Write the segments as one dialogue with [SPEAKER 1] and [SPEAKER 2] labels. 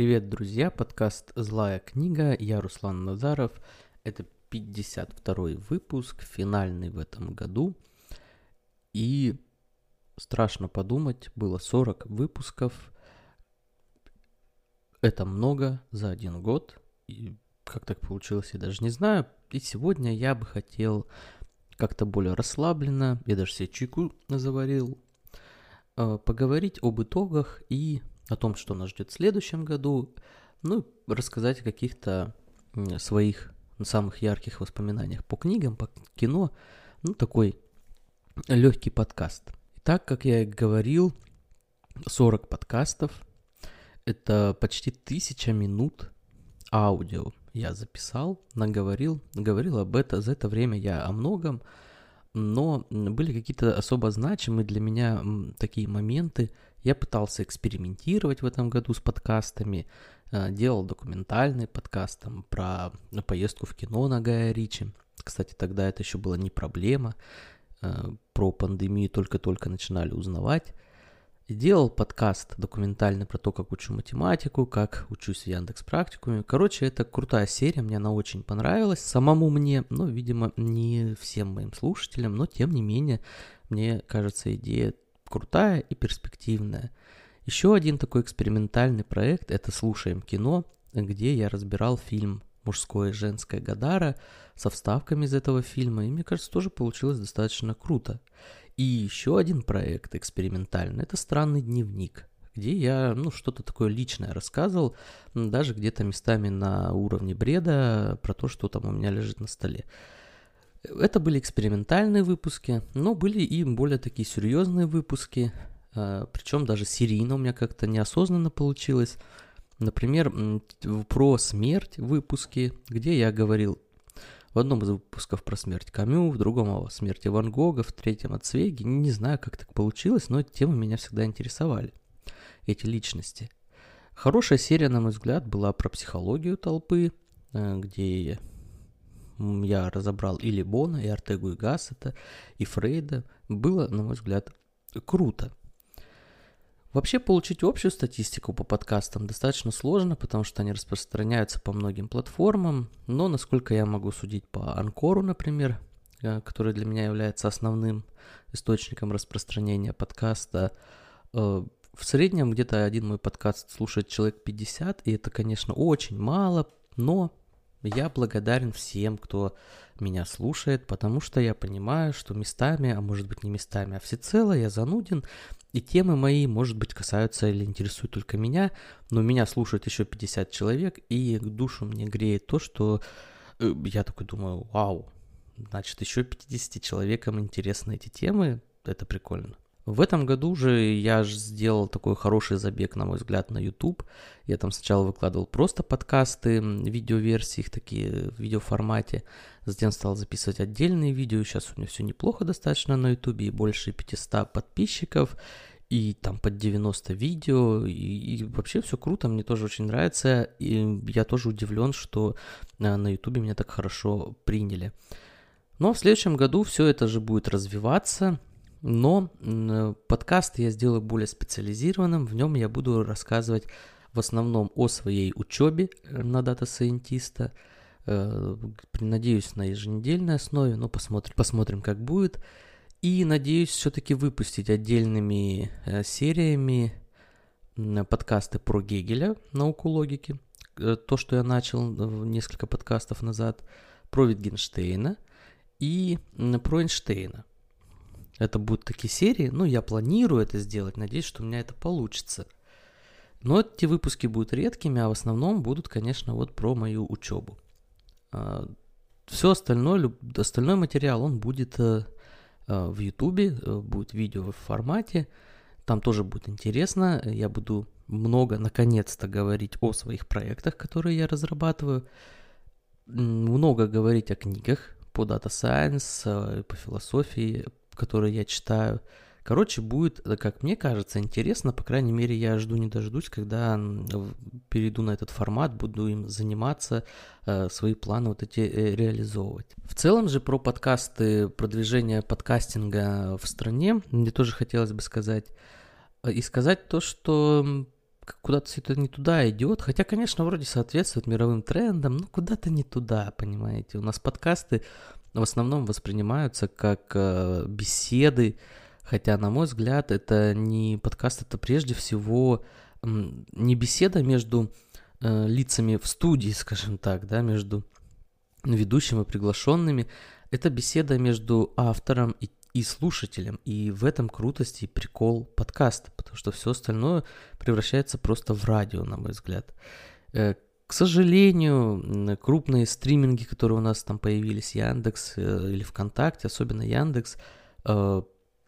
[SPEAKER 1] Привет, друзья! Подкаст «Злая книга». Я Руслан Назаров. Это 52-й выпуск, финальный в этом году. И страшно подумать, было 40 выпусков. Это много за один год. И как так получилось, я даже не знаю. И сегодня я бы хотел как-то более расслабленно, я даже себе чайку заварил, э, поговорить об итогах и о том, что нас ждет в следующем году, ну, рассказать о каких-то своих самых ярких воспоминаниях по книгам, по кино, ну, такой легкий подкаст. Так, как я и говорил, 40 подкастов, это почти тысяча минут аудио я записал, наговорил, говорил об этом, за это время я о многом, но были какие-то особо значимые для меня такие моменты. Я пытался экспериментировать в этом году с подкастами, э, делал документальный подкаст там, про поездку в кино на Гая Ричи. Кстати, тогда это еще была не проблема. Э, про пандемию только-только начинали узнавать делал подкаст документальный про то, как учу математику, как учусь в Яндекс практикуме. Короче, это крутая серия, мне она очень понравилась. Самому мне, ну, видимо, не всем моим слушателям, но тем не менее, мне кажется, идея крутая и перспективная. Еще один такой экспериментальный проект – это «Слушаем кино», где я разбирал фильм «Мужское и женское Гадара» со вставками из этого фильма, и мне кажется, тоже получилось достаточно круто. И еще один проект экспериментальный – это «Странный дневник», где я, ну, что-то такое личное рассказывал, даже где-то местами на уровне бреда про то, что там у меня лежит на столе. Это были экспериментальные выпуски, но были и более такие серьезные выпуски, а, причем даже серийно у меня как-то неосознанно получилось. Например, про смерть выпуски, где я говорил в одном из выпусков про смерть Камю, в другом о смерти Ван Гога, в третьем о Цвейге. Не знаю, как так получилось, но темы меня всегда интересовали, эти личности. Хорошая серия, на мой взгляд, была про психологию толпы, э, где я разобрал и Лебона, и Артегу, и Гассета, и Фрейда. Было, на мой взгляд, круто. Вообще получить общую статистику по подкастам достаточно сложно, потому что они распространяются по многим платформам, но насколько я могу судить по Анкору, например, э, который для меня является основным источником распространения подкаста, э, в среднем где-то один мой подкаст слушает человек 50, и это, конечно, очень мало, но я благодарен всем, кто меня слушает, потому что я понимаю, что местами, а может быть не местами, а всецело я зануден, и темы мои, может быть, касаются или интересуют только меня, но меня слушают еще 50 человек, и душу мне греет то, что э, я такой думаю, вау, значит, еще 50 человекам интересны эти темы, это прикольно. В этом году же я же сделал такой хороший забег, на мой взгляд, на YouTube. Я там сначала выкладывал просто подкасты, видеоверсии, их такие в видеоформате. Затем стал записывать отдельные видео. Сейчас у меня все неплохо достаточно на YouTube, и больше 500 подписчиков, и там под 90 видео, и, и вообще все круто, мне тоже очень нравится. И я тоже удивлен, что э, на YouTube меня так хорошо приняли. Но в следующем году все это же будет развиваться, но подкаст я сделаю более специализированным, в нем я буду рассказывать в основном о своей учебе э, на data scientist а, э, надеюсь, на еженедельной основе, но посмотрим, посмотрим, как будет. И надеюсь все-таки выпустить отдельными э, сериями подкасты про Гегеля, науку логики, то, что я начал несколько подкастов назад, про Витгенштейна и про Эйнштейна. Это будут такие серии, ну, я планирую это сделать, надеюсь, что у меня это получится. Но эти выпуски будут редкими, а в основном будут, конечно, вот про мою учебу. А, Все остальное, остальной материал, он будет э, э, в Ютубе, э, будет видео в формате, там тоже будет интересно, я буду много, наконец-то, говорить о своих проектах, которые я разрабатываю, много говорить о книгах по Data Science, по философии, которые я читаю. Короче, будет, э, как мне кажется, интересно. По крайней мере, я жду не дождусь, когда перейду на этот формат, буду им заниматься, э, свои планы вот эти э, реализовывать. В целом же про подкасты, продвижение подкастинга в стране, мне тоже хотелось бы сказать. И сказать то, что куда-то все это не туда идет. Хотя, конечно, вроде соответствует мировым трендам, но куда-то не туда, понимаете. У нас подкасты в основном воспринимаются как э, беседы, хотя, на мой взгляд, это не подкаст, это прежде всего э, не беседа между э, лицами в студии, скажем так, да, между ведущим и приглашенными. Это беседа между автором и и слушателям. И в этом крутость и прикол подкаста, потому что все остальное превращается просто в радио, на мой взгляд. Э, к сожалению, крупные стриминги, которые у нас там появились, Яндекс э, или ВКонтакте, особенно Яндекс, э,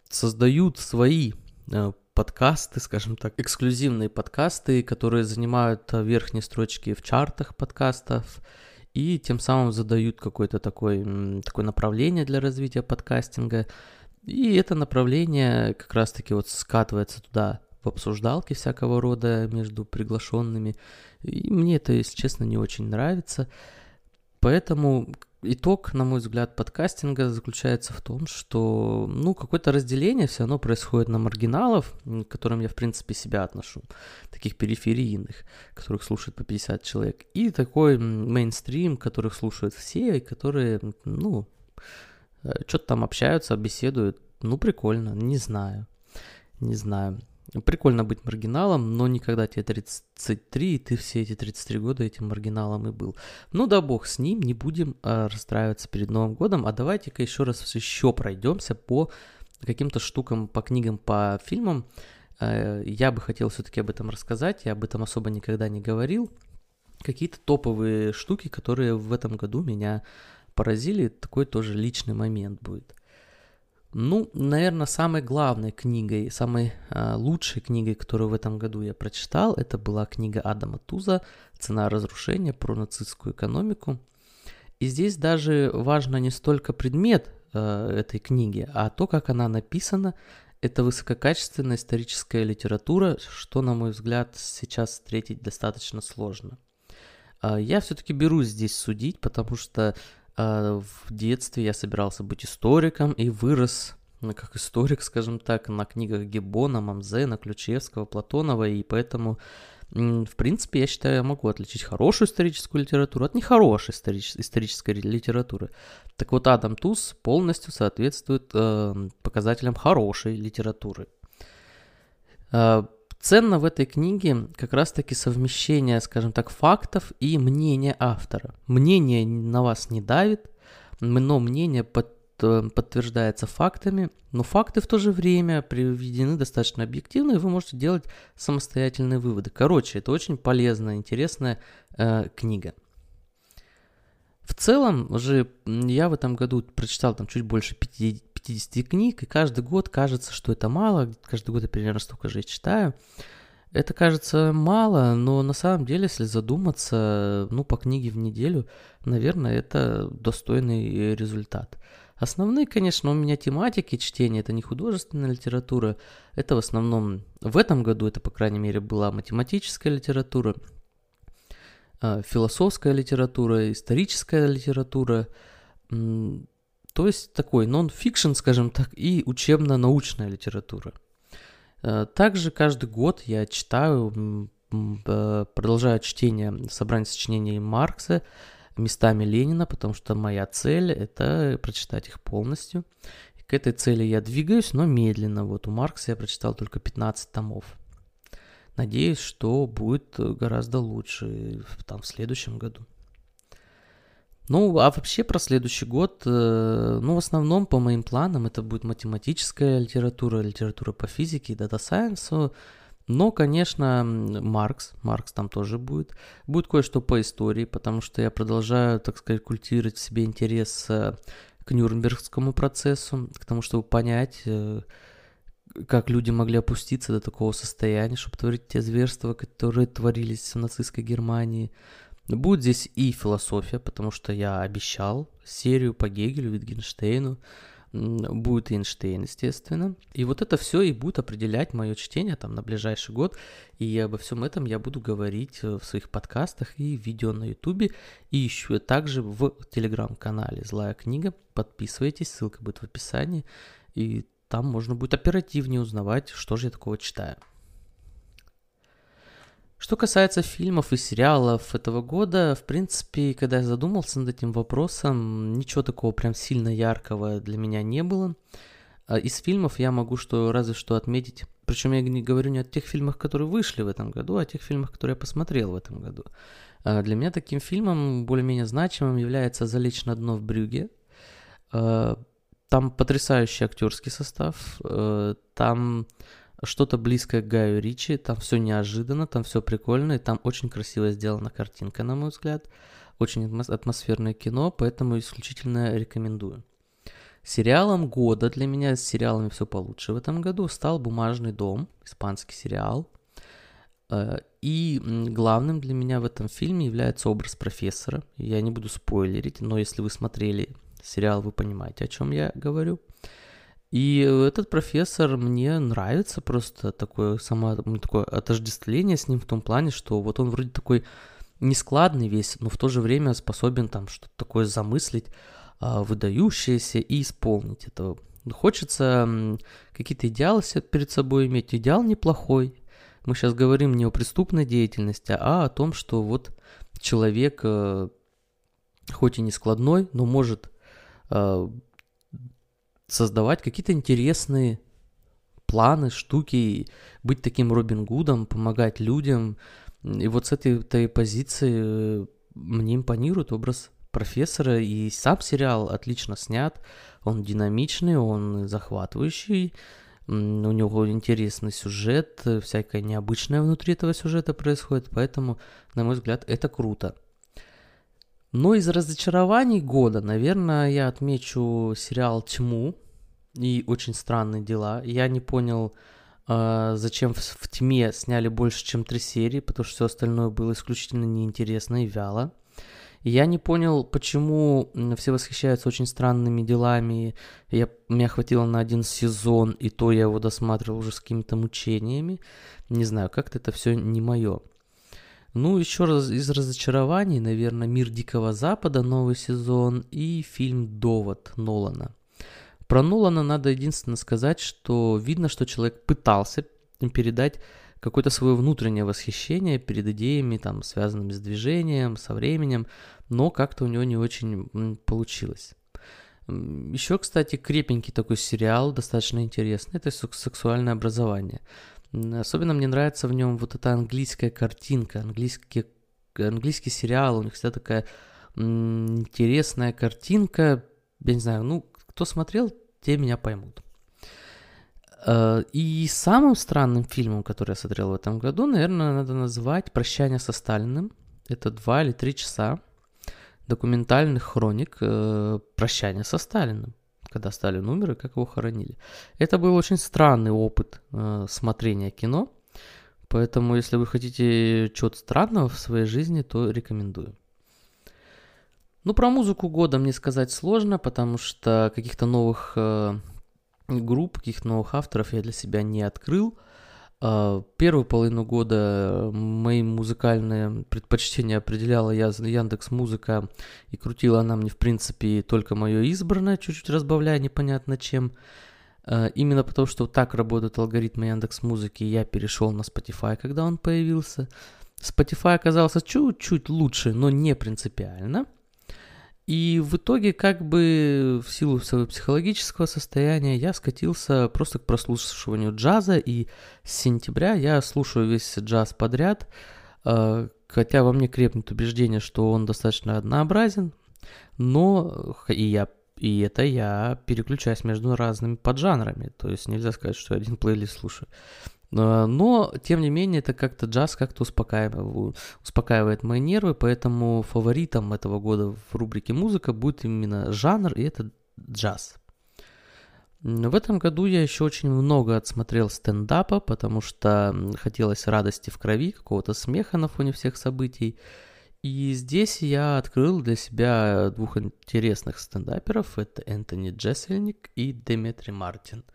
[SPEAKER 1] создают свои подкасты, скажем так, эксклюзивные подкасты, которые занимают верхние строчки в чартах подкастов, и тем самым задают какое-то такое, такое направление для развития подкастинга. И это направление как раз-таки вот скатывается туда, в обсуждалки всякого рода между приглашенными. И мне это, если честно, не очень нравится. Поэтому итог, на мой взгляд, подкастинга заключается в том, что, ну, какое-то разделение все равно происходит на маргиналов, к которым я, в принципе, себя отношу, таких периферийных, которых слушает по 50 человек, и такой мейнстрим, которых слушают все, и которые, ну, э, что-то там общаются, беседуют, ну, прикольно, не знаю, не знаю. Прикольно быть маргиналом, но никогда тебе 33, и ты все эти 33 года этим маргиналом и был. Ну да бог с ним, не будем э, расстраиваться перед Новым годом, а давайте-ка еще раз еще пройдемся по каким-то штукам, по книгам, по фильмам. Э, я бы хотел все-таки об этом рассказать, я об этом особо никогда не говорил. Какие-то топовые штуки, которые в этом году меня поразили, такой тоже личный момент будет. Ну, наверное, самой главной книгой, самой э, лучшей книгой, которую в этом году я прочитал, это была книга Адама Туза «Цена разрушения. Про нацистскую экономику». И здесь даже важно не столько предмет э, этой книги, а то, как она написана. Это высококачественная историческая литература, что, на мой взгляд, сейчас встретить достаточно сложно. Э, я все-таки берусь здесь судить, потому что в детстве я собирался быть историком и вырос ну, как историк, скажем так, на книгах Геббона, Мамзена, Ключевского, Платонова, и поэтому, в принципе, я считаю, я могу отличить хорошую историческую литературу от нехорошей историч- исторической литературы. Так вот, Адам Туз полностью соответствует э, показателям хорошей литературы. Э, Ценно в этой книге как раз-таки совмещение, скажем так, фактов и мнения автора. Мнение на вас не давит, но мнение под, э, подтверждается фактами, но факты в то же время приведены достаточно объективно, и вы можете делать самостоятельные выводы. Короче, это очень полезная, интересная э, книга. В целом уже я в этом году прочитал там чуть больше 50, 50 книг, и каждый год кажется, что это мало, каждый год я примерно столько же читаю. Это кажется мало, но на самом деле, если задуматься, ну, по книге в неделю, наверное, это достойный результат. Основные, конечно, у меня тематики чтения, это не художественная литература, это в основном, в этом году это, по крайней мере, была математическая литература, а, философская литература, историческая литература, то есть такой нон-фикшн, скажем так, и учебно-научная литература. Э, также каждый год я читаю, продолжаю чтение собрания сочинений Маркса, местами Ленина, потому что моя цель – это прочитать их полностью. И к этой цели я двигаюсь, но медленно. Вот у Маркса я прочитал только 15 томов. Надеюсь, что будет гораздо лучше там, в следующем году. Ну, а вообще про следующий год, э, ну, в основном, по моим планам, это будет математическая литература, литература по физике и дата-сайенсу. Но, конечно, Маркс, Маркс там тоже будет. Будет кое-что по истории, потому что я продолжаю, так сказать, культивировать в себе интерес э, к Нюрнбергскому процессу, к тому, чтобы понять, э, как люди могли опуститься до такого состояния, чтобы творить те зверства, которые творились в нацистской Германии. Будет здесь и философия, потому что я обещал серию по Гегелю, Витгенштейну. Будет и Эйнштейн, естественно. И вот это все и будет определять мое чтение там на ближайший год. И обо всем этом я буду говорить э, в своих подкастах и видео на ютубе. И еще также в телеграм-канале «Злая книга». Подписывайтесь, ссылка будет в описании. И там можно будет оперативнее узнавать, что же я такого читаю. Что касается фильмов и сериалов этого года, в принципе, когда я задумался над этим вопросом, ничего такого прям сильно яркого для меня не было. А из фильмов я могу что разве что отметить, причем я не говорю не о тех фильмах, которые вышли в этом году, а о тех фильмах, которые я посмотрел в этом году. А для меня таким фильмом более-менее значимым является «Залечь на дно в Брюге». А, там потрясающий актерский состав, там что-то близкое к Гаю Ричи, там все неожиданно, там все прикольно, и там очень красиво сделана картинка, на мой взгляд, очень атмосферное кино, поэтому исключительно рекомендую. Сериалом года для меня с сериалами все получше в этом году стал «Бумажный дом», испанский сериал. Э, и главным для меня в этом фильме является образ профессора. Я не буду спойлерить, но если вы смотрели сериал, вы понимаете, о чем я говорю. И этот профессор мне нравится просто такое само такое отождествление с ним в том плане, что вот он вроде такой нескладный весь, но в то же время способен там что-то такое замыслить, а, выдающееся и исполнить это. Хочется какие-то идеалы перед собой иметь. Идеал неплохой. Мы сейчас говорим не о преступной деятельности, а о том, что вот человек, э, хоть и не складной, но может э, создавать какие-то интересные планы, штуки, быть таким Робин Гудом, помогать людям. И вот с этой, этой позиции э, мне импонирует образ профессора, и сам сериал отлично снят, он динамичный, он захватывающий, у него интересный сюжет, всякое необычное внутри этого сюжета происходит, поэтому, на мой взгляд, это круто. Но из разочарований года, наверное, я отмечу сериал «Тьму» и «Очень странные дела». Я не понял, э, зачем в «Тьме» сняли больше, чем три серии, потому что все остальное было исключительно неинтересно и вяло. Я не понял, почему все восхищаются очень странными делами. Я, меня хватило на один сезон, и то я его досматривал уже с какими-то мучениями. Не знаю, как-то это все не мое. Ну, еще раз из разочарований, наверное, «Мир Дикого Запада», новый сезон и фильм «Довод» Нолана. Про Нолана надо единственно сказать, что видно, что человек пытался передать какое-то свое внутреннее восхищение перед идеями, там, связанными с движением, со временем, но как-то у него не очень получилось. Еще, кстати, крепенький такой сериал, достаточно интересный, это сексуальное образование. Особенно мне нравится в нем вот эта английская картинка, английский, английский сериал, у них всегда такая интересная картинка. Я не знаю, ну, кто смотрел, те меня поймут. Э, и самым странным фильмом, который я смотрел в этом году, наверное, надо назвать «Прощание со Сталиным». Это два или три часа документальных хроник э, «Прощания со Сталиным» когда Сталин умер и как его хоронили. Это был очень странный опыт э, смотрения кино, поэтому если вы хотите чего-то странного в своей жизни, то рекомендую. Ну, про музыку года мне сказать сложно, потому что каких-то новых э, групп, каких-то новых авторов я для себя не открыл. А, первую половину года мои музыкальные предпочтения определяла я Яндекс Музыка и крутила она мне в принципе только мое избранное, чуть-чуть разбавляя непонятно чем. А, именно потому, что так работают алгоритмы Яндекс Музыки, я перешел на Spotify, когда он появился. Spotify оказался чуть-чуть лучше, но не принципиально – и в итоге, как бы в силу своего психологического состояния, я скатился просто к прослушиванию джаза, и с сентября я слушаю весь джаз подряд, э, хотя во мне крепнет убеждение, что он достаточно однообразен, но и я и это я переключаюсь между разными поджанрами, то есть нельзя сказать, что один плейлист слушаю. А, но, тем не менее, это как-то джаз как-то успокаивает, успокаивает мои нервы, поэтому фаворитом этого года в рубрике «Музыка» будет именно жанр, и это джаз. В этом году я еще очень много отсмотрел стендапа, потому что хотелось радости в крови, какого-то смеха на фоне всех событий. И здесь я открыл для себя двух интересных стендаперов. Это Энтони Джессельник и Деметри Мартин. Э,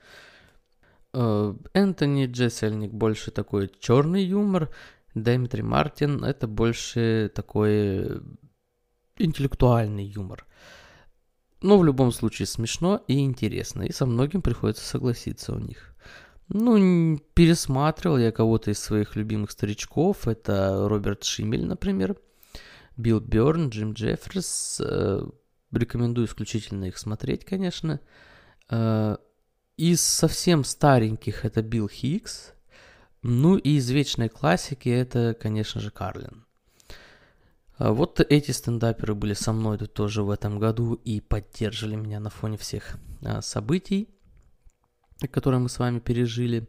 [SPEAKER 1] Энтони Джессельник больше такой черный юмор, Дмитрий Мартин это больше такой интеллектуальный юмор. Но в любом случае смешно и интересно, и со многим приходится согласиться у них. Ну, пересматривал я кого-то из своих любимых старичков. Это Роберт Шимель, например, Билл Бёрн, Джим Джеффрис. Э, рекомендую исключительно их смотреть, конечно. Из совсем стареньких это Билл Хикс. Ну и из вечной классики это, конечно же, Карлин. А вот эти стендаперы были со мной тут тоже в этом году и поддерживали меня на фоне всех а, событий, которые мы с вами пережили.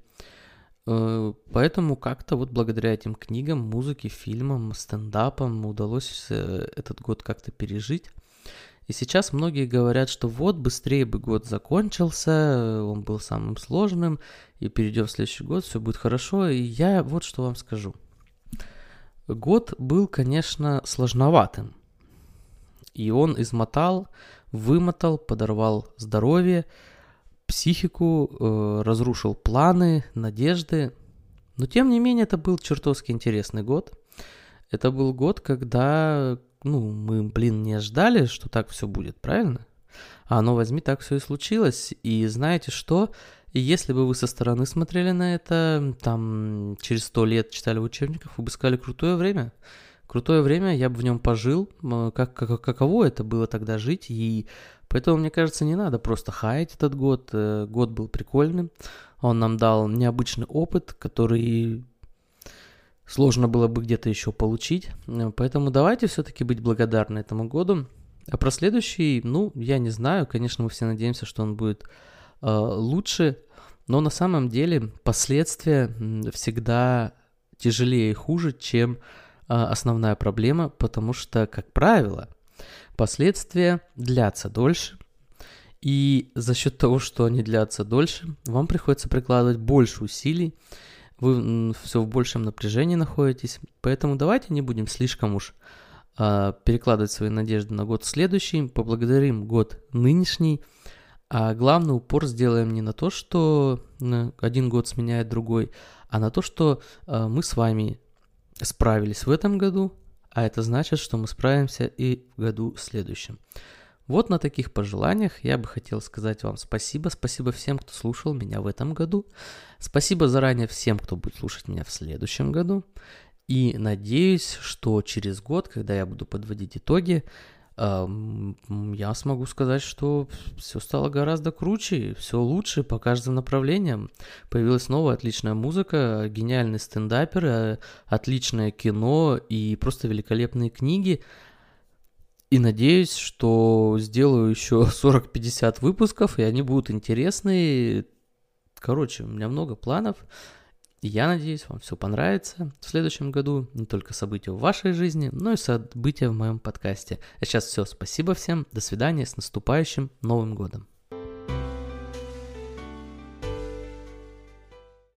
[SPEAKER 1] Э, поэтому как-то вот благодаря этим книгам, музыке, фильмам, стендапам удалось э, этот год как-то пережить. И сейчас многие говорят, что вот быстрее бы год закончился, он был самым сложным, и перейдем в следующий год, все будет хорошо. И я вот что вам скажу – Год был, конечно, сложноватым. И он измотал, вымотал, подорвал здоровье, психику, э, разрушил планы, надежды. Но тем не менее, это был чертовски интересный год. Это был год, когда, ну, мы, блин, не ждали, что так все будет, правильно? А оно возьми, так все и случилось. И знаете что? Если бы вы со стороны смотрели на это, там, через сто лет читали в учебниках, вы бы сказали крутое время. Крутое время, я бы в нем пожил, как, как, каково это было тогда жить, и поэтому, мне кажется, не надо просто хаять этот год. Э, год был прикольным, он нам дал необычный опыт, который сложно было бы где-то еще получить. Поэтому давайте все-таки быть благодарны этому году. А про следующий, ну, я не знаю, конечно, мы все надеемся, что он будет Э, лучше, но на самом деле последствия всегда тяжелее и хуже, чем э, основная проблема, потому что, как правило, последствия длятся дольше, и за счет того, что они длятся дольше, вам приходится прикладывать больше усилий, вы все в большем напряжении находитесь, поэтому давайте не будем слишком уж э, перекладывать свои надежды на год следующий, поблагодарим год нынешний, а главный упор сделаем не на то, что один год сменяет другой, а на то, что э, мы с вами справились в этом году, а это значит, что мы справимся и в году следующем. Вот на таких пожеланиях я бы хотел сказать вам спасибо. Спасибо всем, кто слушал меня в этом году. Спасибо заранее всем, кто будет слушать меня в следующем году. И надеюсь, что через год, когда я буду подводить итоги, я смогу сказать, что все стало гораздо круче, все лучше по каждым направлениям. Появилась новая отличная музыка, гениальный стендапер, э, отличное кино и просто великолепные книги. И надеюсь, что сделаю еще 40-50 выпусков, и они будут интересные. Короче, у меня много планов. Я надеюсь, вам все понравится в следующем году. Не только события в вашей жизни, но и события в моем подкасте. А сейчас все. Спасибо всем. До свидания. С наступающим Новым годом.